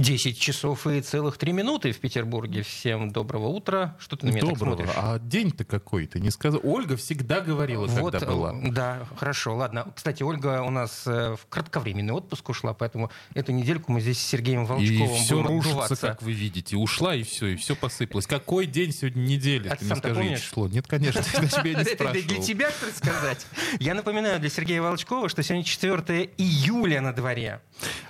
10 часов и целых 3 минуты в Петербурге. Всем доброго утра. Что ты на меня Доброго. так смотришь? А день-то какой? Ты не сказал. Ольга всегда говорила, Вот, когда была. э, Да, хорошо, ладно. Кстати, Ольга у нас э, в кратковременный отпуск ушла, поэтому эту недельку мы здесь с Сергеем И Волчковым все будем рушится, отдуваться. как вы видите. Ушла, и все, и все посыпалось. Какой день сегодня недели? А ты ты мне скажи помнишь? число. Нет, конечно, я не Это для спрашивал. тебя, что сказать? Я напоминаю для Сергея Волчкова, что сегодня 4 июля на дворе.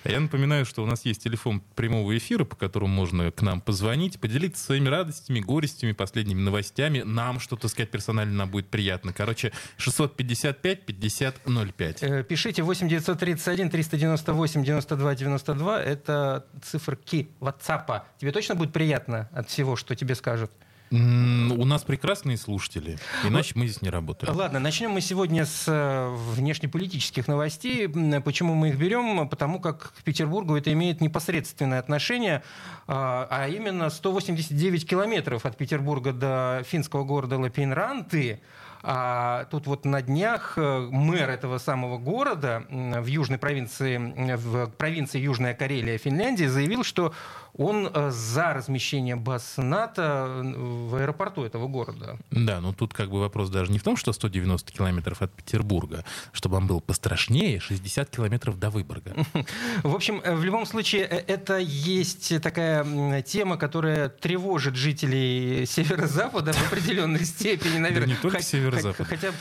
А Я напоминаю, что у нас есть телефон прямого эфира, по которому можно к нам позвонить, поделиться своими радостями, горестями, последними новостями. Нам что-то сказать персонально нам будет приятно. Короче, 655-5005. Э, Пишите 8 931 398 92 92. Это циферки WhatsApp. Тебе точно будет приятно от всего, что тебе скажут? У нас прекрасные слушатели, иначе мы здесь не работаем. Ладно, начнем мы сегодня с э, внешнеполитических новостей. Почему мы их берем? Потому как к Петербургу это имеет непосредственное отношение, а а именно 189 километров от Петербурга до финского города Лапинранты. А тут вот на днях э, мэр этого самого города в южной провинции, в провинции Южная Карелия, Финляндии, заявил, что он э, за размещение баз НАТО э, в аэропорту этого города. Да, но тут как бы вопрос даже не в том, что 190 километров от Петербурга, чтобы он был пострашнее, 60 километров до Выборга. В общем, э, в любом случае, это есть такая тема, которая тревожит жителей Северо-Запада в определенной степени, наверное. не только Северо-Запада. хо- Хотя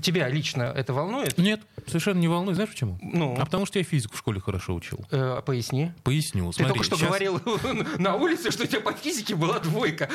тебя лично это волнует? Нет, совершенно не волнуй. Знаешь почему? Ну? А потому что я физику в школе хорошо учил. Э, Поясни. Поясню. Смотри, только что говорил на улице, что у тебя по физике была двойка.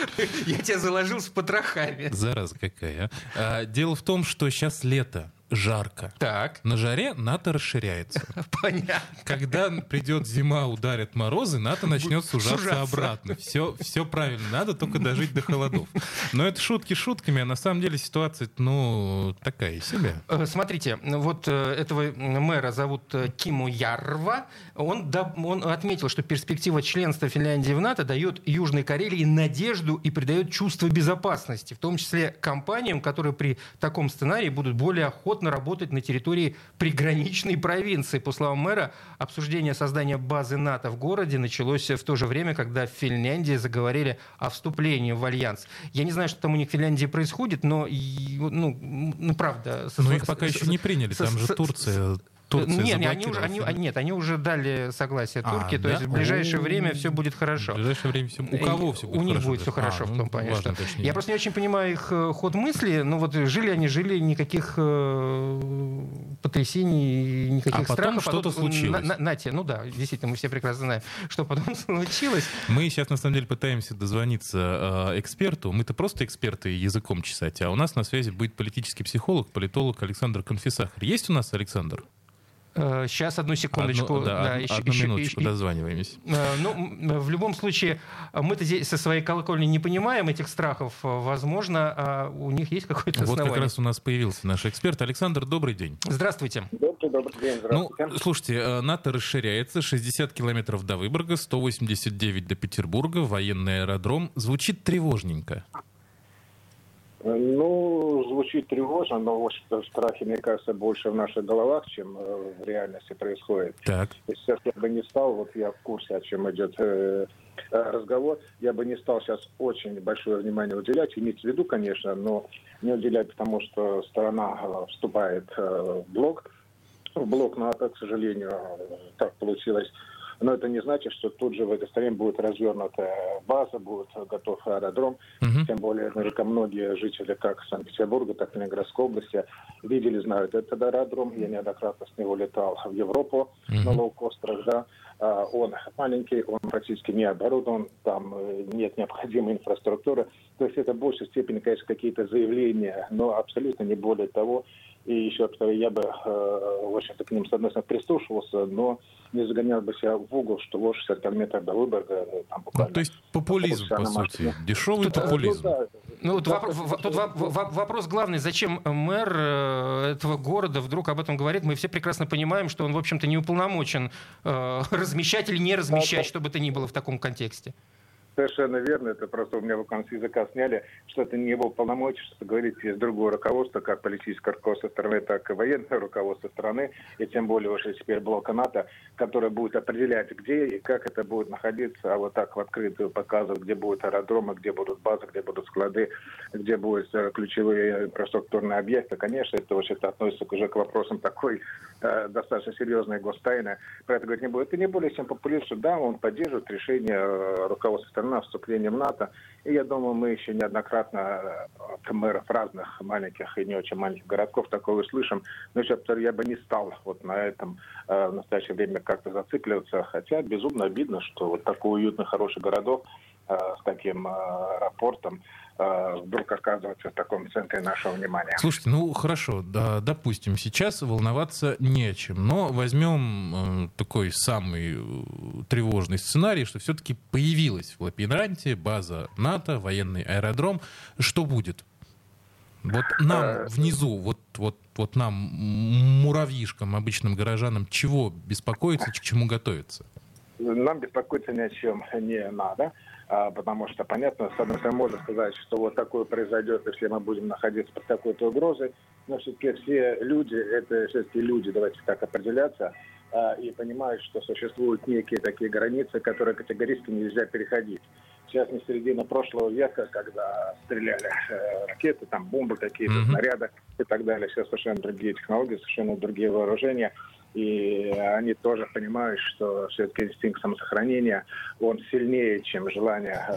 Я тебя заложил с потрохами. Зараза какая. а. А, Дело в том, что сейчас лето, жарко. Так, На жаре НАТО расширяется. понятно. Когда придет зима, ударят морозы, НАТО начнет сужаться, сужаться. обратно. Все, все правильно, надо только дожить до холодов. Но это шутки шутками, а на самом деле ситуация, ну, такая себе. Э, Смотрите, вот э, этого мэра зовут э, Киму Ярва. Он, он отметил, что перспектива членства Финляндии в НАТО дает Южной Карелии надежду и придает чувство безопасности, в том числе компаниям, которые при таком сценарии будут более охотно работать на территории приграничной провинции. По словам мэра, обсуждение создания базы НАТО в городе началось в то же время, когда в Финляндии заговорили о вступлении в альянс. Я не знаю, что там у них в Финляндии происходит, но ну, ну правда... со- Но их пока с- еще не приняли, со- там же со- Турция. Турция нет, не, они уже, они, нет, они уже дали согласие А, турки, то да? есть в ближайшее О. время все будет хорошо. В ближайшее время все... У кого все будет У них хорошо? будет все А, хорошо, в ну, том плане, важно что... уточнение. Я просто не очень понимаю их э, ход мысли, но вот жили они, жили, никаких э, потрясений, никаких А потом страхов. что-то тут случилось. На, на- нате, ну да, действительно, мы все прекрасно знаем, что потом случилось. Мы сейчас, на самом деле, пытаемся дозвониться э, эксперту. Мы-то просто эксперты языком чесать, а у нас на связи будет политический психолог, политолог Александр Конфисахар. Есть у нас Александр? Сейчас, одну секундочку. Одну, да, да, од- еще- одну еще- минуточку, еще- дозваниваемся. Э, Ну, в любом случае, э, мы-то здесь со своей колокольни не понимаем этих страхов. Э, Возможно, а у них есть какое-то Вот основание. как раз у нас появился наш эксперт. Александр, добрый день. Здравствуйте. Добрый, добрый день, Ну, здравствуйте. слушайте, э, НАТО расширяется, 60 километров до Выборга, 189 до Петербурга, военный аэродром. Звучит тревожненько. Ну, звучит тревожно, но, в общем-то, страхи, мне кажется, больше в наших головах, чем э, в реальности происходит. Так. Сейчас я бы не стал, вот я в курсе, о чем идет э, э, разговор, я бы не стал сейчас очень большое внимание уделять, иметь в виду, конечно, но не уделять, потому что сторона э, вступает э, в блок, в блок НАТО, к сожалению, э, так получилось. Но это не значит, что тут же в этой стране будет развернута база, будет готов аэродром. Мгм. Тем более, наверняка, многие жители как Санкт-Петербурга, так и Ленинградской области видели, знают этот аэродром. Я неоднократно с него летал в Европу Мгм. на лоукостерах. Да. А, Он маленький, он практически не оборудован, там э, нет необходимой инфраструктуры. То есть это в большей степени, конечно, какие-то заявления, но абсолютно не более того. И еще раз повторю, я бы, э, в общем-то, к ним, с одной стороны, прислушивался, но не загонял бы себя в угол, что вот 60 километров до Выборга, э, там Ну, буквально... то есть популизм, по сути. Дешевый Тут, э, популизм. Ну, да. Ну, вот Да, вопро- просто- в- тут во- во- вопрос главный, зачем мэр э, этого города вдруг об этом говорит? Мы все прекрасно понимаем, что он, в общем-то, не уполномочен э, размещать или не размещать, что бы то ни было в таком контексте. Совершенно верно. Это просто у меня в с языка сняли, что это не его полномочия, что говорить есть другое руководство, как политическое руководство страны, так и военное руководство страны, и тем более уже теперь блока НАТО, которое будет определять, где и как это будет находиться, а вот так в открытую показывать, где будут аэродромы, где будут базы, где будут склады, где будут э, ключевые инфраструктурные объекты. Конечно, это вообще относится уже к вопросам такой э, достаточно серьезной гостайны. Про это говорить не будет. Это не более чем популизм, что да, он поддерживает решение э, руководства страны о вступлении в НАТО. И я думаю, мы еще неоднократно э, от мэров разных маленьких и не очень маленьких городков такое услышим. Но сейчас я бы не стал вот на этом э, в настоящее время как-то зацикливаться. Хотя безумно обидно, что вот такой уютный, хороший городок э, с таким э, аэропортом Э, вдруг оказывается в таком центре нашего внимания. Слушайте, ну хорошо, да, допустим, сейчас волноваться не о чем, но возьмем э, такой самый э, тревожный сценарий, что все-таки появилась в Лапинранте база НАТО, военный аэродром. Что будет? Вот нам э, внизу, вот, вот, вот нам, муравьишкам, обычным горожанам, чего беспокоиться, к чему готовиться? Нам беспокоиться ни о чем не надо. А, потому что, понятно, с одной стороны, можно сказать, что вот такое произойдет, если мы будем находиться под какой-то угрозой, но все-таки все люди, это все-таки люди, давайте так определяться, а, и понимают, что существуют некие такие границы, которые категорически нельзя переходить. Сейчас не середина прошлого века, когда стреляли э, ракеты, там бомбы какие-то, mm-hmm. снаряды и так далее. Сейчас совершенно другие технологии, совершенно другие вооружения. И они тоже понимают, что все-таки инстинкт самосохранения, он сильнее, чем желание э,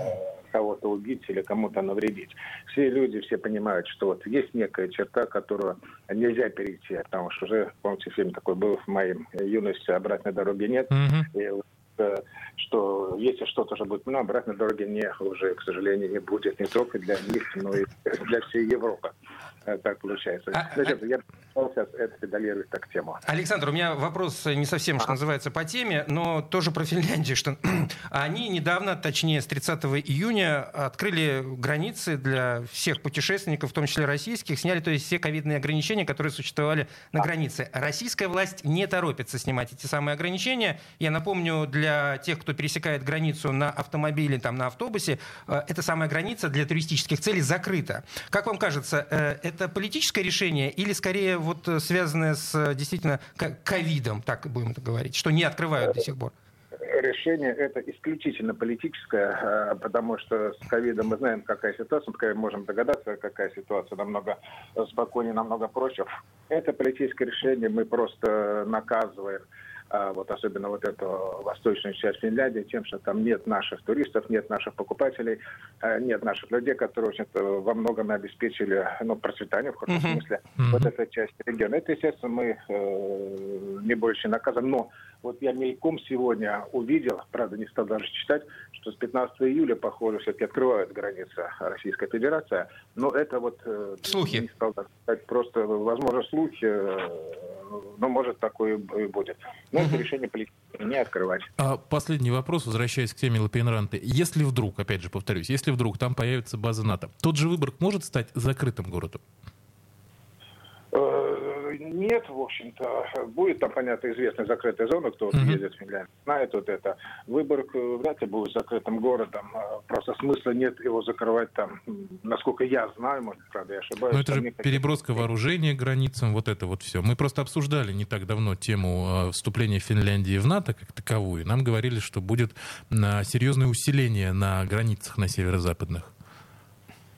кого-то убить или кому-то навредить. Все люди, все понимают, что вот есть некая черта, которую нельзя перейти, потому что уже, помните, фильм такой был в моей юности «Обратной дороги нет», mm-hmm. и э, что если что-то уже будет, ну, обратной дороги не, уже, к сожалению, не будет не только для них, но и для всей Европы. Э, так получается. А, Значит, а... я сейчас это педалировать так тему. Александр, у меня вопрос не совсем, что называется, по теме, но тоже про Финляндию. Что они недавно, точнее, с 30 июня открыли границы для всех путешественников, в том числе российских, сняли то есть все ковидные ограничения, которые существовали на а. границе. Российская власть не торопится снимать эти самые ограничения. Я напомню, для тех, кто пересекает границу на автомобиле, там, на автобусе, э, эта самая граница для туристических целей закрыта. Как вам кажется, э, это политическое решение или скорее вот э, связанное с э, действительно ковидом, так будем это говорить, что не открывают до сих пор? решение это исключительно политическое, э, потому что с ковидом мы знаем, какая ситуация, мы можем догадаться, какая ситуация намного спокойнее, намного проще. Это политическое решение, мы просто наказываем вот особенно вот эту восточную часть Финляндии, тем, что там нет наших туристов, нет наших покупателей, а, нет наших людей, которые, очень во многом обеспечили ну, процветание, в хорошем uh-huh. смысле, uh-huh. вот этой части региона. Это, естественно, мы э, не больше наказываем, но вот я мельком сегодня увидел, правда, не стал даже читать, что с 15 июля, похоже, все-таки открывают границы Российской Федерации. Но это вот... Э, слухи. Не стал так сказать, просто, возможно, слухи, э, но может такое и будет. Но угу. это решение политики не открывать. А последний вопрос, возвращаясь к теме Лапенранты. Если вдруг, опять же повторюсь, если вдруг там появится база НАТО, тот же Выборг может стать закрытым городом? Нет, в общем-то. Будет там, понятно, известная закрытая зона, кто mm-hmm. ездит в Финляндию, знает вот это. Выборг вряд ли будет закрытым городом. А просто смысла нет его закрывать там, насколько я знаю, может, правда, я ошибаюсь. Но это же переброска вооружения границам, вот это вот все. Мы просто обсуждали не так давно тему э, вступления Финляндии в НАТО как таковую. Нам говорили, что будет серьезное усиление на границах на северо-западных.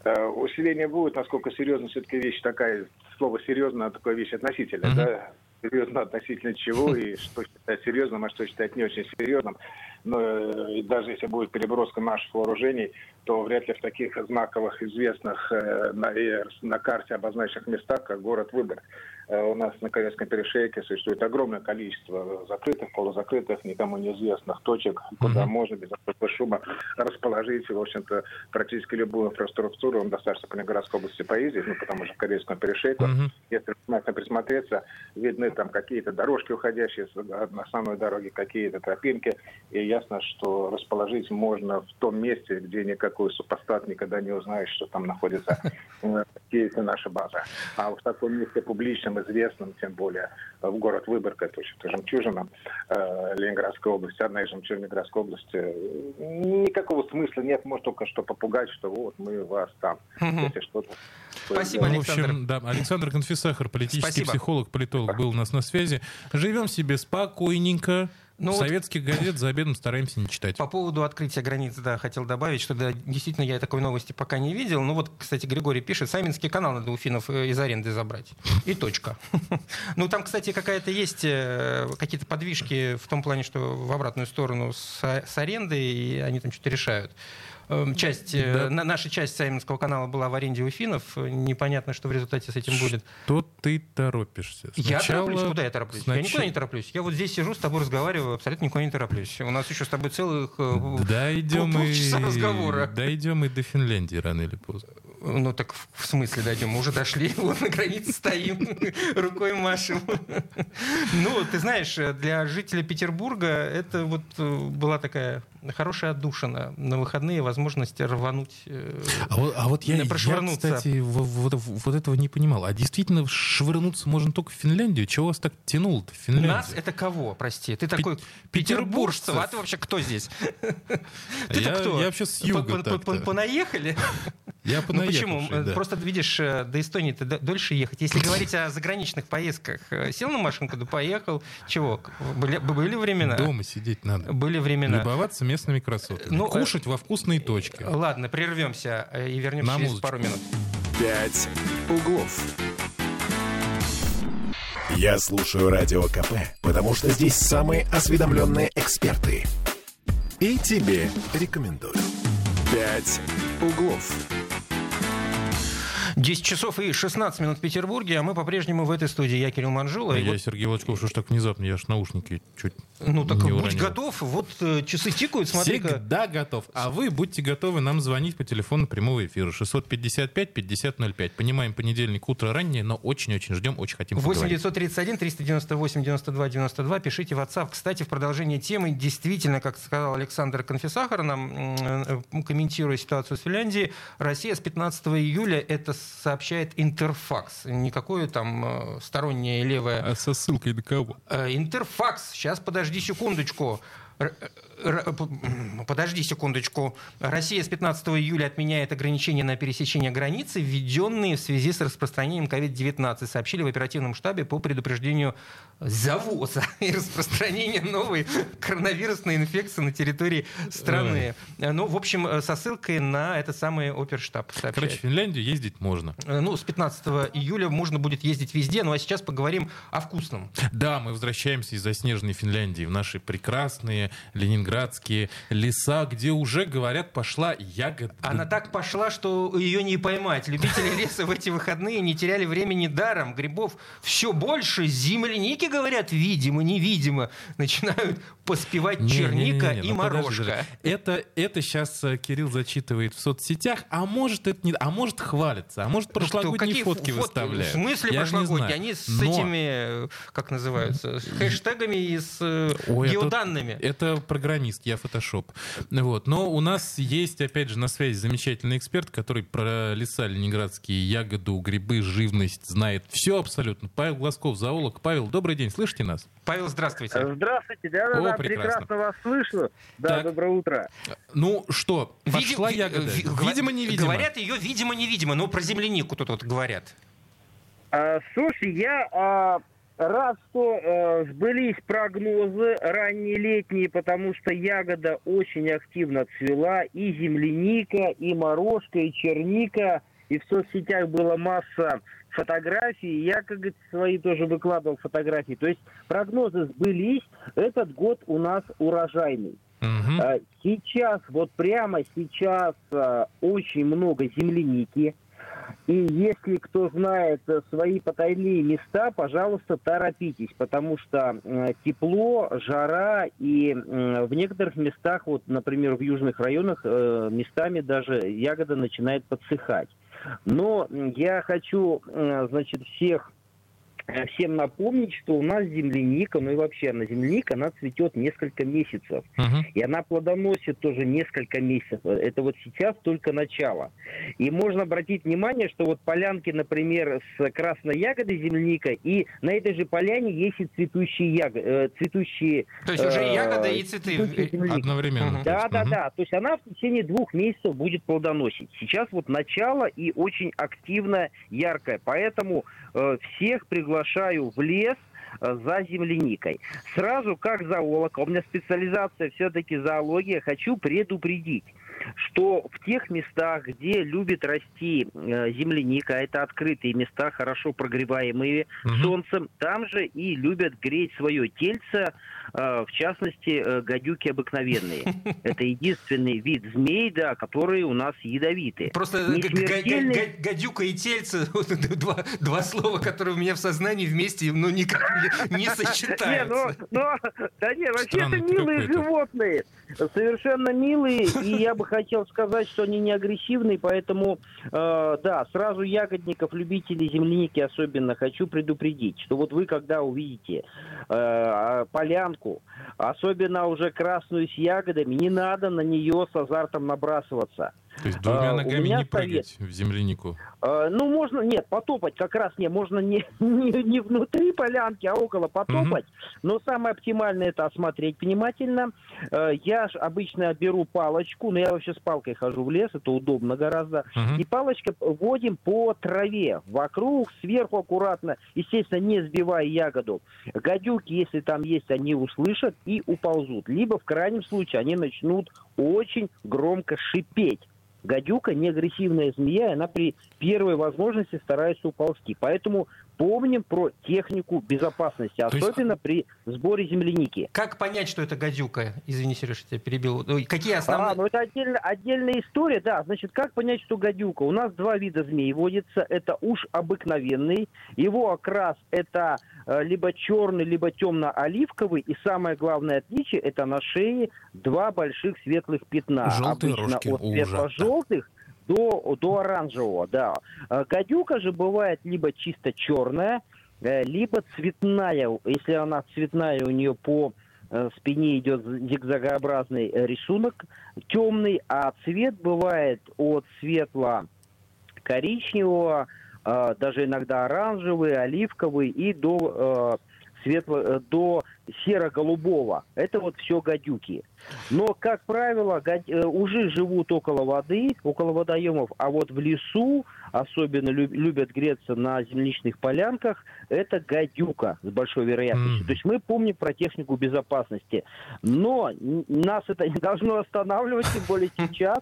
Э, усиление будет, насколько серьезно все-таки вещь такая слово серьезно, такая вещь относительная, mm-hmm. да? Серьезно относительно чего и что считать серьезным, а что считать не очень серьезным. Но э, даже если будет переброска наших вооружений, то вряд ли в таких знаковых, известных э, на, на карте обозначенных местах, как город Выборг. Э, у нас на Корейском перешейке существует огромное количество закрытых, полузакрытых, никому неизвестных точек, куда mm-hmm. можно без особого шума расположить, в общем-то, практически любую инфраструктуру. Он достаточно по городской области поездить, ну, потому что в Корейском перешейку, mm-hmm. если внимательно присмотреться, видны там какие-то дорожки, уходящие с основной дороги, какие-то тропинки, и ясно, что расположить можно в том месте, где никакой супостат никогда не узнает, что там находится какие-то наши базы. А в таком месте публичном всем известным, тем более в город Выборг, это очень жемчужина э, Ленинградской области, одна из жемчужин Ленинградской области. Никакого смысла нет, может только что попугать, что вот мы вас там, если что-то Спасибо, ну, Александр. В общем, да, Александр Конфисахар, политический Спасибо. психолог, политолог, был у нас на связи. Живем себе спокойненько. Ну, Советских вот газет за обедом стараемся не читать. По поводу открытия границ, да, хотел добавить, что да, действительно я такой новости пока не видел. Ну вот, кстати, Григорий пишет, Сайминский канал надо у финнов э, из аренды забрать. И точка. Ну там, кстати, какая-то есть э, какие-то подвижки в том плане, что в обратную сторону с арендой, и они там что-то решают. Эм, часть, э, да. наша часть Саймонского канала была в аренде у финнов. Непонятно, что в результате с этим будет. Что ты торопишься? Сначала... Я тороплюсь. Куда я тороплюсь? Снач... Я никуда не тороплюсь. Я вот здесь сижу, с тобой разговариваю, абсолютно никуда не тороплюсь. У нас еще с тобой целых э, дойдем полчаса и... разговора. Дойдем и до Финляндии рано или поздно. Ну так в смысле дойдем? Мы уже дошли, вот на границе стоим, рукой машем. Ну, ты знаешь, для жителя Петербурга это вот э, была такая хорошая отдушина. На выходные возможность рвануть, э, а вот, а вот я, я, кстати, вот, вот этого не понимал. А действительно швырнуться можно только в Финляндию? Чего вас так тянуло-то в Финляндию? Нас это кого, прости? Ты такой петербуржцев, а ты вообще кто здесь? Ты-то кто? Я вообще с юга Понаехали? Я ну почему? Да. Просто видишь, э, до Эстонии ты дольше ехать. Если говорить о заграничных поездках, э, сел на машинку, да поехал. Чего? Были, были времена? Дома сидеть надо. Были времена. Любоваться местными красотами. Ну, Кушать э, во вкусные точки. Ладно, прервемся и вернемся на через музычку. пару минут. Пять углов. Я слушаю Радио КП, потому что здесь самые осведомленные эксперты. И тебе рекомендую. «Пять углов». 10 часов и 16 минут в Петербурге, а мы по-прежнему в этой студии. Я Кирилл Манжула. Я вот... Сергей Волчков, что ж так внезапно, я ж наушники чуть Ну так не будь уронил. готов, вот э, часы тикают, смотри -ка. Всегда готов. А вы будьте готовы нам звонить по телефону прямого эфира 655-5005. Понимаем, понедельник, утро раннее, но очень-очень ждем, очень хотим 8 931 398 92 92. Пишите в WhatsApp. Кстати, в продолжении темы, действительно, как сказал Александр Конфисахар, нам э, комментируя ситуацию с Финляндией, Россия с 15 июля это сообщает Интерфакс. Никакое там э, стороннее левое... А со ссылкой на кого? Интерфакс. Сейчас, подожди секундочку. Подожди секундочку. Россия с 15 июля отменяет ограничения на пересечение границы, введенные в связи с распространением COVID-19, сообщили в оперативном штабе по предупреждению завоза и распространения новой коронавирусной инфекции на территории страны. Ну, в общем, со ссылкой на этот самый оперштаб. Сообщает. Короче, в Финляндию ездить можно. Ну, с 15 июля можно будет ездить везде. Ну, а сейчас поговорим о вкусном. Да, мы возвращаемся из заснеженной Финляндии в наши прекрасные ленинградские леса, где уже, говорят, пошла ягода. Она так пошла, что ее не поймать. Любители леса в эти выходные не теряли времени даром. Грибов все больше. Земляники, говорят, видимо, невидимо. Начинают поспевать не, черника не, не, не, и ну, морожка. Подожди, это, это сейчас э, Кирилл зачитывает в соцсетях, а может это не, а может хвалится, а может ну прошлогодние Что, фотки, фотки выставляет. В смысле Я прошлогодние? Они с Но... этими, как называются, с хэштегами и с э, Ой, геоданными. Это, это программист, я фотошоп. Вот. Но у нас есть, опять же, на связи замечательный эксперт, который про леса ленинградские, ягоду, грибы, живность знает все абсолютно. Павел Глазков, зоолог. Павел, добрый день, слышите нас? Павел, здравствуйте. Здравствуйте, да, да, да прекрасно. прекрасно вас слышу. Да, так. доброе утро. Ну что, пошла Види, ягода? Ви, видимо, невидимо. Говорят ее, видимо, невидимо. Ну, про землянику тут вот говорят. А, слушай, я а, Раз что э, сбылись прогнозы ранние летние, потому что ягода очень активно цвела, и земляника, и морожка, и черника, и в соцсетях была масса фотографий, я, как говорится, свои тоже выкладывал фотографии. То есть прогнозы сбылись, этот год у нас урожайный. Угу. Сейчас, вот прямо сейчас э, очень много земляники, и если кто знает э, свои потайные места, пожалуйста, торопитесь, потому что э, тепло, жара и в некоторых местах, вот, например, в южных районах, э, местами даже ягода начинает подсыхать. Но я хочу, значит, всех Э, всем напомнить, что у нас земляника, ну и вообще она земляника, она цветет несколько месяцев. Uh-huh. И она плодоносит тоже несколько месяцев. Это вот сейчас только начало. И можно обратить внимание, что вот полянки, например, с красной ягодой земляника, и на этой же поляне есть и цветущие ягоды, э, цветущие... То есть уже э, ягода и цветы одновременно. Uh-huh. Да, да, uh-huh. да. То есть она в течение двух месяцев будет плодоносить. Сейчас вот начало и очень активно, яркое. Поэтому э, всех приглашаю приглашаю в лес э, за земляникой. Сразу, как зоолог, у меня специализация все-таки зоология, хочу предупредить что в тех местах, где любит расти э, земляника, это открытые места, хорошо прогреваемые угу. солнцем, там же и любят греть свое тельце, э, в частности, э, гадюки обыкновенные. Это единственный вид змей, да, которые у нас ядовиты. Просто гадюка и тельце, два, два слова, которые у меня в сознании вместе, ну, никак не, не сочетаются. Не, ну, ну, да нет, вообще это милые животные, совершенно милые, и я бы хотел сказать, что они не агрессивные, поэтому, э, да, сразу ягодников, любителей земляники особенно хочу предупредить, что вот вы, когда увидите э, полянку, особенно уже красную с ягодами, не надо на нее с азартом набрасываться. То есть двумя а, ногами не прыгать совет. в землянику? А, ну, можно, нет, потопать как раз не, можно не, не, не внутри полянки, а около потопать. Угу. Но самое оптимальное это осмотреть внимательно. А, я ж обычно беру палочку, но я вообще с палкой хожу в лес, это удобно гораздо. Угу. И палочкой вводим по траве, вокруг, сверху аккуратно, естественно, не сбивая ягоду. Гадюки, если там есть, они услышат и уползут. Либо в крайнем случае они начнут очень громко шипеть. Гадюка не агрессивная змея, она при первой возможности старается уползти. Поэтому помним про технику безопасности, особенно есть... при сборе земляники. Как понять, что это гадюка? Извини, Сереж, я тебя перебил. Ну, какие основные... А, ну это отдельно, отдельная история, да. Значит, как понять, что гадюка? У нас два вида змей водится. Это уж обыкновенный. Его окрас это э, либо черный, либо темно-оливковый. И самое главное отличие, это на шее два больших светлых пятна. Желтые Обычно рожки. от светло-желтых до, до оранжевого, да. А гадюка же бывает либо чисто черная, э, либо цветная. Если она цветная, у нее по э, спине идет зигзагообразный рисунок темный, а цвет бывает от светло-коричневого, э, даже иногда оранжевый, оливковый и до светло, до серо-голубого. Это вот все гадюки. Но, как правило, гад... Э, уже живут около воды, около водоемов, а вот в лесу, особенно любят греться на земляничных полянках, это гадюка с большой вероятностью. Mm. То есть мы помним про технику безопасности. Но нас это не должно останавливать, тем более сейчас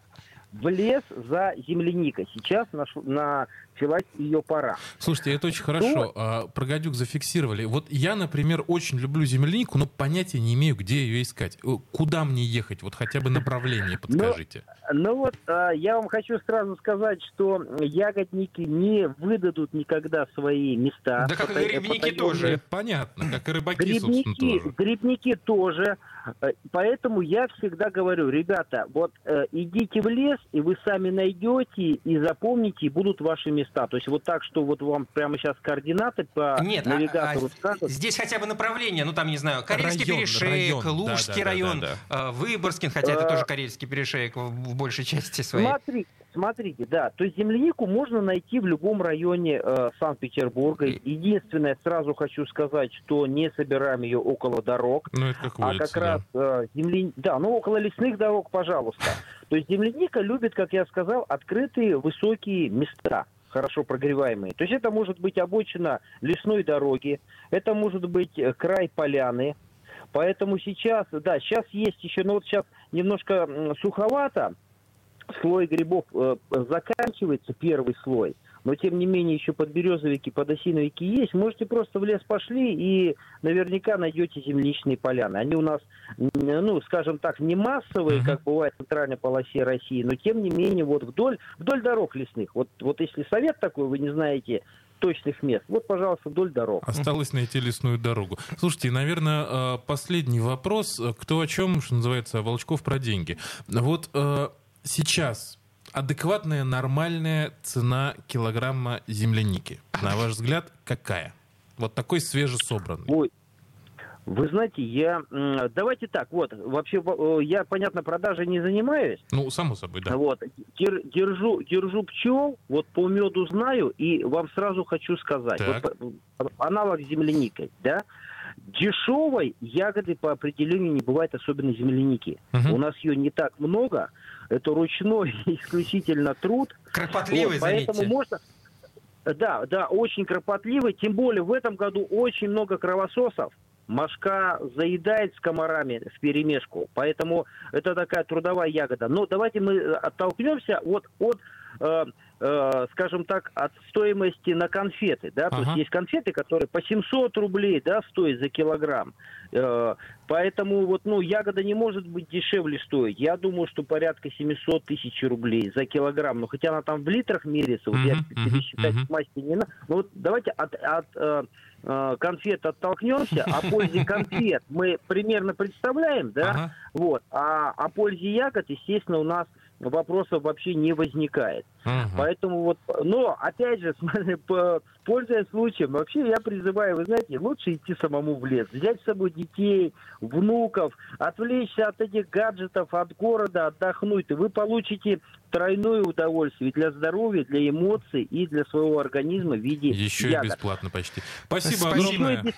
в лес за земляникой. Сейчас наш, началась ее пора. Слушайте, это очень хорошо. А, про гадюк зафиксировали. Вот я, например, очень люблю землянику, но понятия не имею, где ее искать. Э, куда мне ехать? Вот хотя бы направление ну, подскажите. Ну, ну вот, а, я вам хочу сразу сказать, что ягодники не выдадут никогда свои места. Да как и грибники тоже. Понятно, как и рыбаки, грибники, собственно, тоже. Грибники тоже. Э, поэтому я всегда говорю, ребята, вот э, идите в лес, и вы сами найдете и запомните, и будут ваши места. То есть вот так, что вот вам прямо сейчас координаты по Нет, навигатору а, а, скажут. Здесь хотя бы направление, ну там, не знаю, Карельский район, перешеек, район. Лужский да, да, район, да, да, да. Выборгский, хотя это тоже Карельский перешеек в, в большей части своей. Смотри, Смотрите, да, то есть землянику можно найти в любом районе э, Санкт-Петербурга. Единственное, сразу хочу сказать, что не собираем ее около дорог, ну, это как а как раз э, земля... да, ну около лесных дорог, пожалуйста. То есть земляника любит, как я сказал, открытые высокие места хорошо прогреваемые. То есть это может быть обочина лесной дороги, это может быть э, край поляны. Поэтому сейчас, да, сейчас есть еще, ну вот сейчас немножко суховато, слой грибов э, заканчивается, первый слой, но тем не менее еще подберезовики, подосиновики есть, можете просто в лес пошли и наверняка найдете земляничные поляны. Они у нас, ну, скажем так, не массовые, как бывает в центральной полосе России, но тем не менее вот вдоль, вдоль дорог лесных. Вот, вот если совет такой, вы не знаете точных мест. Вот, пожалуйста, вдоль дорог. Осталось найти лесную дорогу. Слушайте, наверное, э, последний вопрос. Кто о чем, что называется, Волчков про деньги. Вот э, сейчас адекватная, нормальная цена килограмма земляники, на ваш взгляд, какая? Вот такой свежесобранный. Ой, вы знаете, я... Давайте так, вот, вообще, я, понятно, продажей не занимаюсь. Ну, само собой, да. Вот, держу, держу пчел, вот по меду знаю, и вам сразу хочу сказать. Вот, аналог с земляникой, да? Дешевой ягоды по определению не бывает, особенно земляники. Угу. У нас ее не так много, это ручной исключительно труд. Кропотливый, вот, Поэтому заметьте. можно... Да, да, очень кропотливый. Тем более в этом году очень много кровососов. Машка заедает с комарами в перемешку, поэтому это такая трудовая ягода. Но давайте мы оттолкнемся вот от э, э, скажем так, от стоимости на конфеты, да, ага. то есть есть конфеты, которые по 700 рублей, да, стоят за килограмм, э, поэтому вот, ну, ягода не может быть дешевле стоить, я думаю, что порядка 700 тысяч рублей за килограмм, но хотя она там в литрах меряется, вот я пересчитать uh-huh. масти не надо, ну, вот давайте от, от э, э, конфет оттолкнемся, о пользе конфет мы примерно представляем, да, ага. вот, а о пользе ягод, естественно, у нас вопросов вообще не возникает. Uh-huh. Поэтому вот, но опять же, смотри, пользуясь случаем, вообще я призываю, вы знаете, лучше идти самому в лес, взять с собой детей, внуков, отвлечься от этих гаджетов, от города, отдохнуть, и вы получите тройное удовольствие для здоровья, для эмоций и для своего организма в виде Еще ягод. и бесплатно почти. Спасибо, Спасибо. огромное.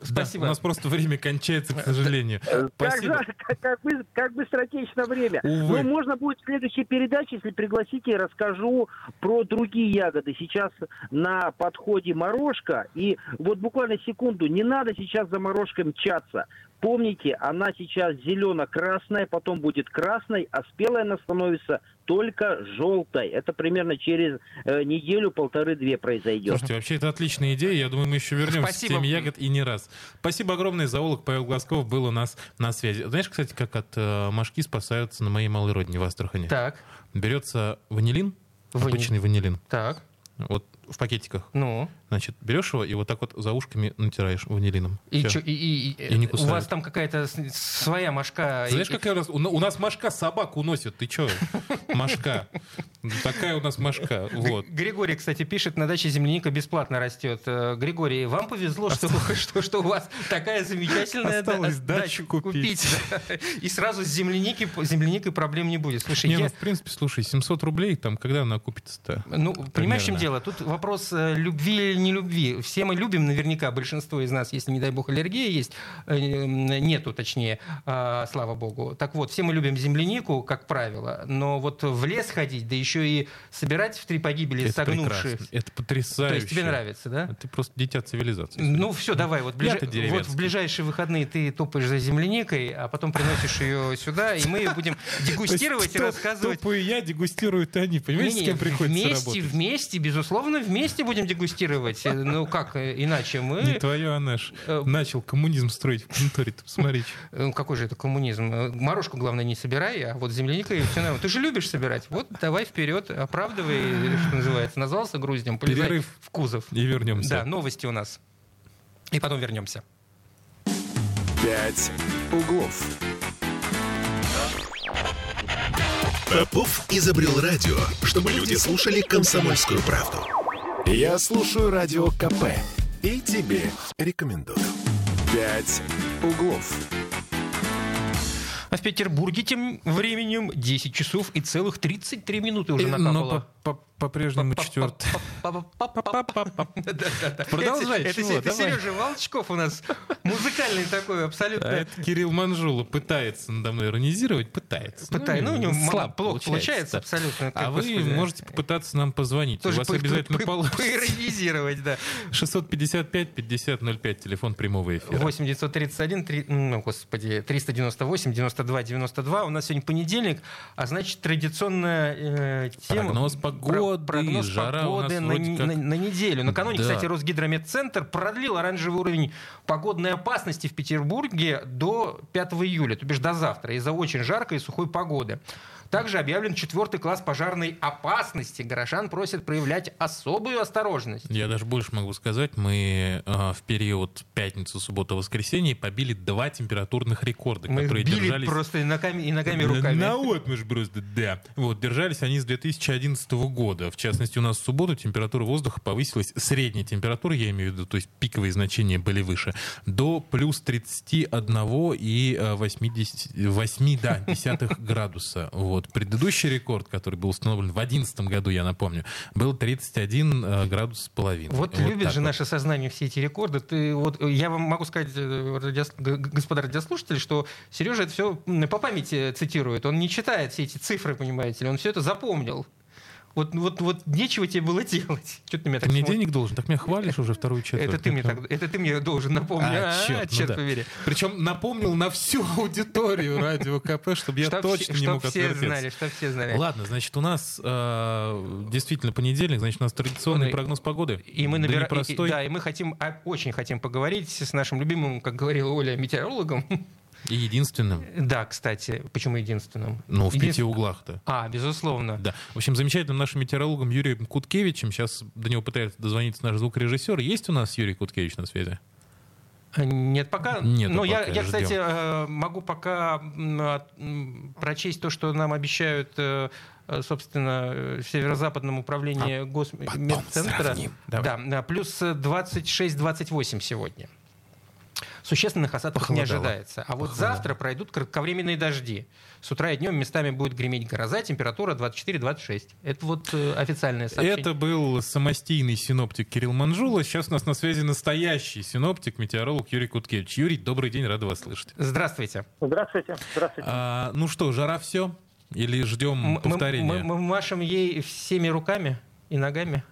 Спасибо. Да, у нас просто время кончается, к сожалению. Э, Спасибо. Как, как, как, бы, как быстротечно время. Увы. Ну, можно будет в следующей передаче, если пригласите, расскажу про другие ягоды. Сейчас на подходе морожка. И вот буквально секунду, не надо сейчас за морожкой мчаться. Помните, она сейчас зелено-красная, потом будет красной, а спелая она становится только желтой. Это примерно через э, неделю, полторы-две произойдет. Слушайте, вообще это отличная идея. Я думаю, мы еще вернемся Спасибо. к теме ягод и не раз. Спасибо огромное. Зоолог Павел Глазков был у нас на связи. Знаешь, кстати, как от э, мошки спасаются на моей малой родине в Астрахани? Так. Берется ванилин, Ваниль. обычный ванилин. Так. Вот в пакетиках. Ну. Значит, берешь его и вот так вот за ушками натираешь ванилином. И, чё, и, и, и не кусает. У вас там какая-то своя мошка. Знаешь, какая у нас? У нас мошка собак уносит. Ты чё? Мошка. Такая у нас мошка. Вот. Григорий, кстати, пишет, на даче земляника бесплатно растет. Э, Григорий, вам повезло, что, что, что у вас такая замечательная Осталось дачу купить. И сразу с земляники, земляникой проблем не будет. Слушай, не, я... ну, в принципе, слушай, 700 рублей, там, когда она окупится-то? Ну, понимаешь, в чем дело? Тут вопрос э, любви не любви. Все мы любим, наверняка, большинство из нас, если, не дай бог, аллергия есть, э, нету, точнее, а, слава богу. Так вот, все мы любим землянику, как правило, но вот в лес ходить, да еще и собирать в три погибели это согнувшие. Прекрасно. Это потрясающе. То есть тебе нравится, да? Ты просто дитя цивилизации. Ну все, давай, вот, ближ... вот в ближайшие выходные ты топаешь за земляникой, а потом приносишь ее сюда, и мы будем дегустировать и рассказывать. Топаю я, дегустируют они. Понимаете, с кем приходится Вместе, вместе, безусловно, вместе будем дегустировать. Ну как э, иначе мы... Не твое, Анаш. Э, начал коммунизм строить в конторе. Посмотри. Ну какой же это коммунизм? Э, морожку, главное, не собирай, а вот земляника и все нормально. Ты же любишь собирать. Вот давай вперед, оправдывай, что называется. Назвался груздем, полезай Перерыв в кузов. И вернемся. Да, новости у нас. И потом вернемся. «Пять углов». Попов изобрел радио, чтобы люди слушали комсомольскую правду. Я слушаю радио КП и тебе рекомендую. «Пять углов». А в Петербурге тем временем 10 часов и целых 33 минуты уже накапало. Но по-прежнему четвертый. Продолжай. Это Сережа Волчков у нас музыкальный такой абсолютно. А это Кирилл Манжула пытается надо мной иронизировать, пытается. Пытается. Ну, у него слабо плохо получается абсолютно. А вы можете попытаться нам позвонить. У вас обязательно получится. Поиронизировать, да. 655-5005, телефон прямого эфира. 8 931, ну, господи, 398 92 92. У нас сегодня понедельник, а значит традиционная э, тема. Прогноз погоды погоды, прогноз жара погоды на, как... на, на неделю. Накануне, да. кстати, Росгидрометцентр продлил оранжевый уровень погодной опасности в Петербурге до 5 июля, то бишь до завтра, из-за очень жаркой и сухой погоды. Также объявлен четвертый класс пожарной опасности. Горожан просят проявлять особую осторожность. Я даже больше могу сказать. Мы э, в период пятницы, суббота, воскресенье побили два температурных рекорда, мы которые били держались... просто и ногами, и ногами, руками. На вот мы же просто, да. Вот, держались они с 2011 текущего года. В частности, у нас в субботу температура воздуха повысилась, средняя температура, я имею в виду, то есть пиковые значения были выше, до плюс 31 и 80, 8 да, десятых градуса. Вот. Предыдущий рекорд, который был установлен в 2011 году, я напомню, был 31 э, градус с половиной. Вот, вот любит же вот. наше сознание все эти рекорды. Ты, вот, я вам могу сказать, э, радиос, господа радиослушатели, что Сережа это все по памяти цитирует. Он не читает все эти цифры, понимаете ли, он все это запомнил. Вот, вот, вот нечего тебе было делать. Что ты меня так ты мне денег должен, так меня хвалишь уже вторую четверть. Это ты, мне, так, это ты мне должен напомнить. А, черт, а, черт ну побери. Причем напомнил на всю аудиторию радио КП, чтобы я точно не мог все знали, чтобы все знали. Ладно, значит, у нас э, действительно понедельник, значит, у нас традиционный прогноз погоды. И мы набираем... Да, и, да, и мы хотим, а, очень хотим поговорить с нашим любимым, как говорила Оля, метеорологом, и единственным. Да, кстати. Почему единственным? Ну, в Един... пяти углах-то. А, безусловно. Да. В общем, замечательным нашим метеорологом Юрием Куткевичем, сейчас до него пытается дозвониться наш звукорежиссер. Есть у нас Юрий Куткевич на связи? А, нет, пока. Нет, Но пока, я, я, кстати, э, могу пока прочесть то, что нам обещают, э, собственно, в северо-западном управлении а Госмедцентра. Да, плюс 26-28 сегодня. Существенных осадков Похолодало. не ожидается. А вот Похолодало. завтра пройдут кратковременные дожди. С утра и днем местами будет греметь гроза, температура 24-26. Это вот э, официальное сообщение. Это был самостийный синоптик Кирилл Манжула. Сейчас у нас на связи настоящий синоптик, метеоролог Юрий Куткевич. Юрий, добрый день, рада вас слышать. Здравствуйте. Здравствуйте. Здравствуйте. А, ну что, жара все? Или ждем повторения? Мы, мы, мы машем ей всеми руками и ногами?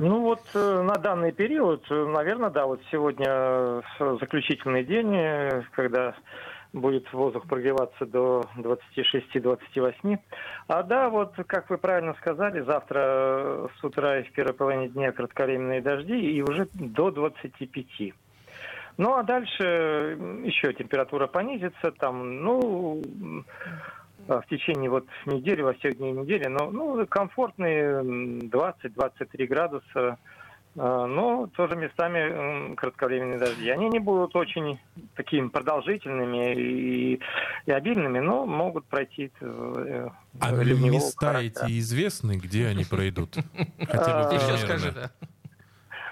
Ну вот э, на данный период, э, наверное, да, вот сегодня э, заключительный день, когда будет воздух прогреваться до 26-28. А да, вот, как вы правильно сказали, завтра с утра и в первой половине дня кратковременные дожди и уже до 25. Ну а дальше еще температура понизится, там, ну, в течение вот недели, во всех дней недели, но ну, комфортные 20-23 градуса, а, но тоже местами кратковременные дожди. Они не будут очень такими продолжительными и, и обильными, но могут пройти. Э, а места характера. эти известны, где они пройдут? Хотя бы да.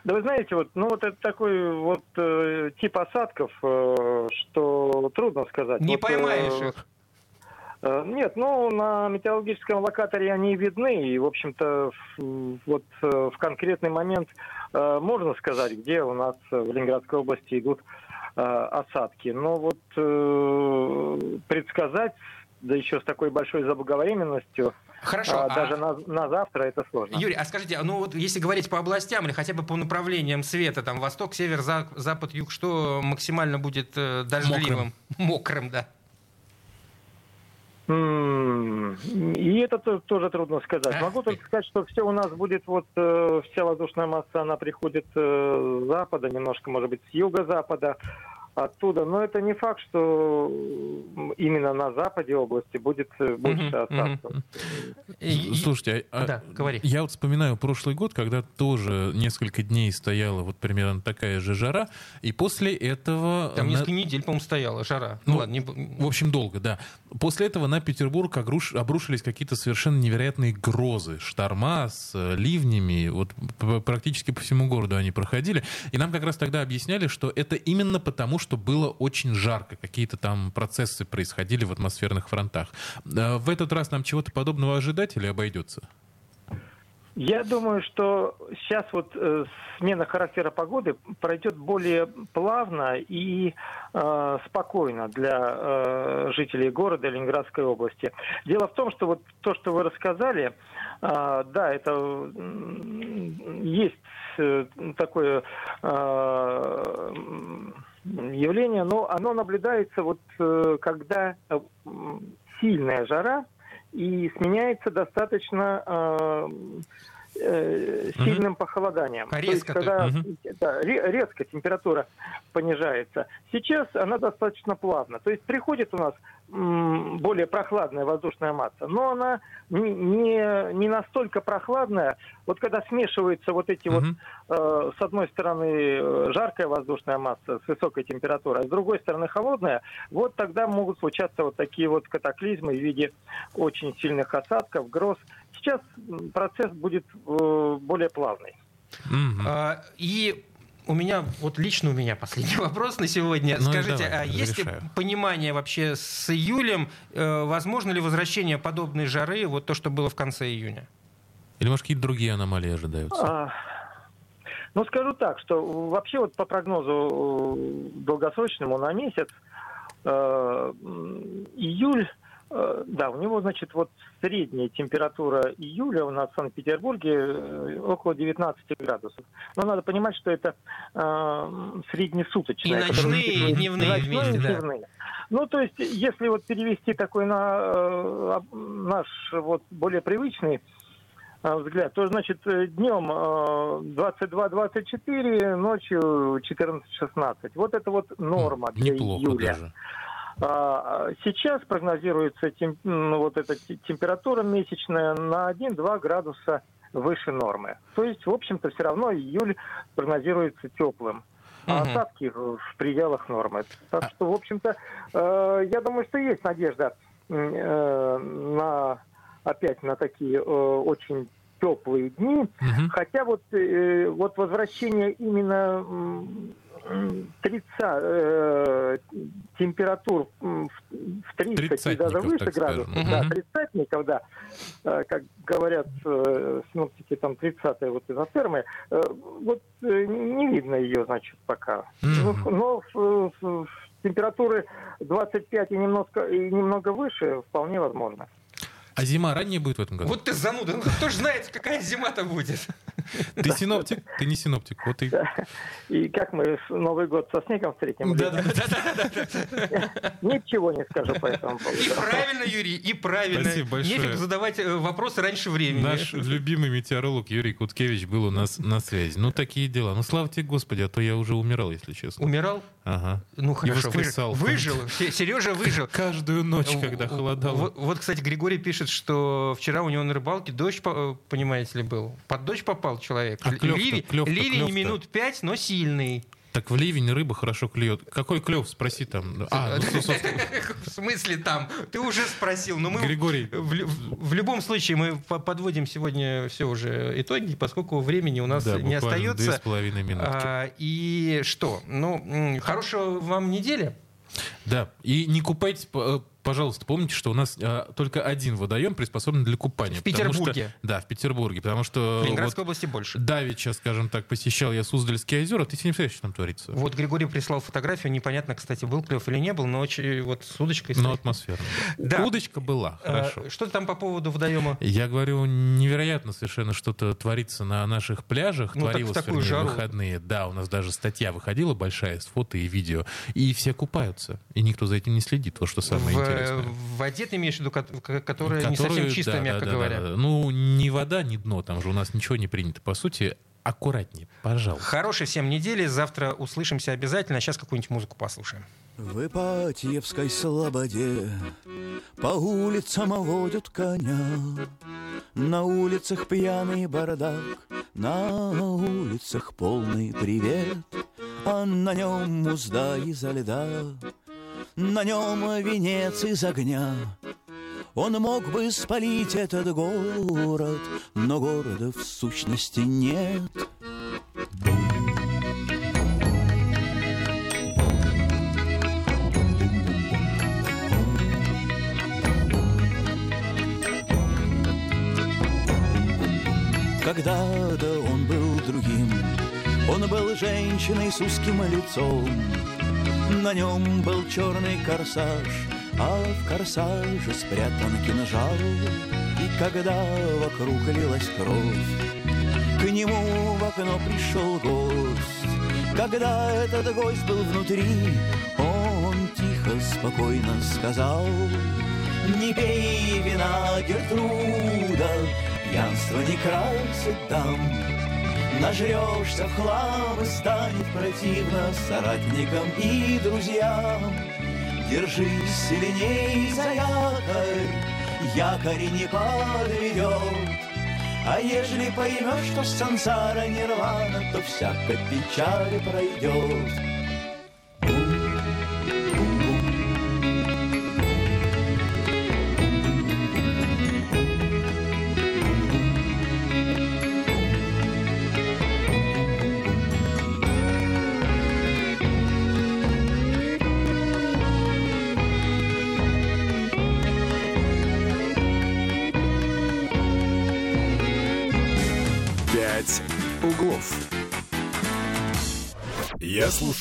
Да вы знаете, вот, ну вот это такой вот э, тип осадков, э, что трудно сказать. Не вот, поймаешь э, их. Э, нет, ну, на метеорологическом локаторе они видны, и, в общем-то, вот э, в конкретный момент э, можно сказать, где у нас в Ленинградской области идут осадки. Но вот предсказать, да еще с такой большой заблаговременностью, Хорошо. А, даже на, на завтра это сложно. Юрий, а скажите, ну вот если говорить по областям или хотя бы по направлениям света, там восток, север, запад, юг, что максимально будет дождливым? Мокрым, Мокрым да. И это тоже трудно сказать. Могу только сказать, что все у нас будет, вот э, вся воздушная масса, она приходит э, с запада, немножко, может быть, с юго-запада оттуда. Но это не факт, что именно на западе области будет э, больше осадков. Слушайте, а, да, говори. я вот вспоминаю прошлый год, когда тоже несколько дней стояла вот примерно такая же жара, и после этого... Там на... несколько недель, по-моему, стояла жара. Ну, ну, ладно, не... В общем, долго, да. После этого на Петербург огруш... обрушились какие-то совершенно невероятные грозы, шторма с э, ливнями, вот практически по всему городу они проходили. И нам как раз тогда объясняли, что это именно потому, что было очень жарко, какие-то там процессы происходили в атмосферных фронтах. Э, в этот раз нам чего-то подобного ожидать или обойдется? Я думаю, что сейчас вот э, смена характера погоды пройдет более плавно и э, спокойно для жителей города Ленинградской области. Дело в том, что вот то, что вы рассказали, да, это есть такое явление, но оно наблюдается вот э, когда э, сильная жара и сменяется достаточно э, сильным угу. похолоданием. А резко, То есть, когда угу. да, резко температура понижается. Сейчас она достаточно плавно. То есть приходит у нас более прохладная воздушная масса, но она не, не настолько прохладная. Вот когда смешиваются вот эти uh-huh. вот, э, с одной стороны, э, жаркая воздушная масса с высокой температурой, а с другой стороны холодная, вот тогда могут случаться вот такие вот катаклизмы в виде очень сильных осадков, гроз. Сейчас процесс будет э, более плавный. Uh-huh. А, и у меня, вот лично у меня последний вопрос на сегодня. Ну, Скажите, давай, а есть ли понимание вообще с июлем, э, возможно ли возвращение подобной жары, вот то, что было в конце июня? Или, может, какие-то другие аномалии ожидаются? А, ну, скажу так, что вообще вот по прогнозу э, долгосрочному на месяц, э, июль да, у него, значит, вот средняя температура июля у нас в Санкт-Петербурге э, около 19 градусов. Но надо понимать, что это э, среднесуточная. И ночные, и дневные ночные, вместе, да. Дневные. Ну, то есть, если вот перевести такой на э, наш вот более привычный э, взгляд, то, значит, днем 22-24, ночью 14-16. Вот это вот норма для Неплохо июля. Даже. А, сейчас прогнозируется тем, ну, вот эта температура месячная на 1-2 градуса выше нормы. То есть, в общем-то, все равно июль прогнозируется теплым. А осадки в пределах нормы. Так что, в общем-то, э, я думаю, что есть надежда э, на опять на такие э, очень теплые дни. Угу. Хотя вот, вот возвращение именно 30 э, температур в 30 и даже выше градусов, угу. да, тридцатников, да, э, как говорят э, синоптики, там 30-е вот изотермы, э, вот э, не видно ее, значит, пока. Угу. Но, но в, температуры 25 и немного, и немного выше вполне возможно. А зима ранее будет в этом году? Вот ты зануда. Ну, кто же знает, какая зима-то будет? Ты синоптик? Ты не синоптик. Вот и... и как мы Новый год со снегом встретим? Да, да, да. Ничего не скажу по этому поводу. И правильно, Юрий, и правильно. Спасибо большое. Нефиг задавать э, вопросы раньше времени. Наш любимый метеоролог Юрий Куткевич был у нас на связи. Ну, такие дела. Ну, слава тебе, Господи, а то я уже умирал, если честно. Умирал? Ага. Ну, хорошо. Выжил. выжил. Сережа выжил. Каждую ночь, когда холодало. Вот, вот, кстати, Григорий пишет, что вчера у него на рыбалке дождь, э, понимаете ли, был. Под дождь попал человек. А клёв Ливень, клёв ливень минут пять, но сильный. Так в ливень рыба хорошо клюет. Какой клев? Спроси там. А, ну, в смысле там? Ты уже спросил. Но мы Григорий. В, в, в любом случае мы подводим сегодня все уже итоги, поскольку времени у нас да, не остается. Две с половиной минутки. А, и что? Ну, хорошего вам недели. Да, и не купайтесь э, пожалуйста, помните, что у нас а, только один водоем приспособлен для купания. В Петербурге. Что, да, в Петербурге, потому что... В Ленинградской вот области больше. Давича, скажем так, посещал я Суздальские озера, ты себе не представляешь, что там творится. Вот Григорий прислал фотографию, непонятно, кстати, был клев или не был, но очень, вот с удочкой... Но атмосферно. Да. Удочка была, а, хорошо. Что там по поводу водоема? Я говорю, невероятно совершенно что-то творится на наших пляжах, ну, творилось так, в такую жару. выходные. Да, у нас даже статья выходила большая с фото и видео, и все купаются, и никто за этим не следит, вот что самое в, интересное. В воде ты имеешь в виду, которая Которую, не совсем чистая, да, мягко да, говоря. Да, да. Ну, ни вода, ни дно, там же у нас ничего не принято. По сути, аккуратнее, пожалуйста. Хорошей всем недели, завтра услышимся обязательно. А сейчас какую-нибудь музыку послушаем. В Ипатьевской слободе По улицам водят коня На улицах пьяный бардак На улицах полный привет А на нем узда изо льда на нем венец из огня. Он мог бы спалить этот город, но города в сущности нет. Когда-то он был другим, он был женщиной с узким лицом, на нем был черный корсаж, а в корсаже спрятан кинжал. И когда вокруг лилась кровь, к нему в окно пришел гость. Когда этот гость был внутри, он тихо, спокойно сказал, Не пей вина, Гертруда, пьянство не красит дам. Нажрешься в хлам и станет противно соратникам и друзьям. Держись сильней за якорь, якорь не подведет. А ежели поймешь, что сансара нирвана, то всяко печаль пройдет.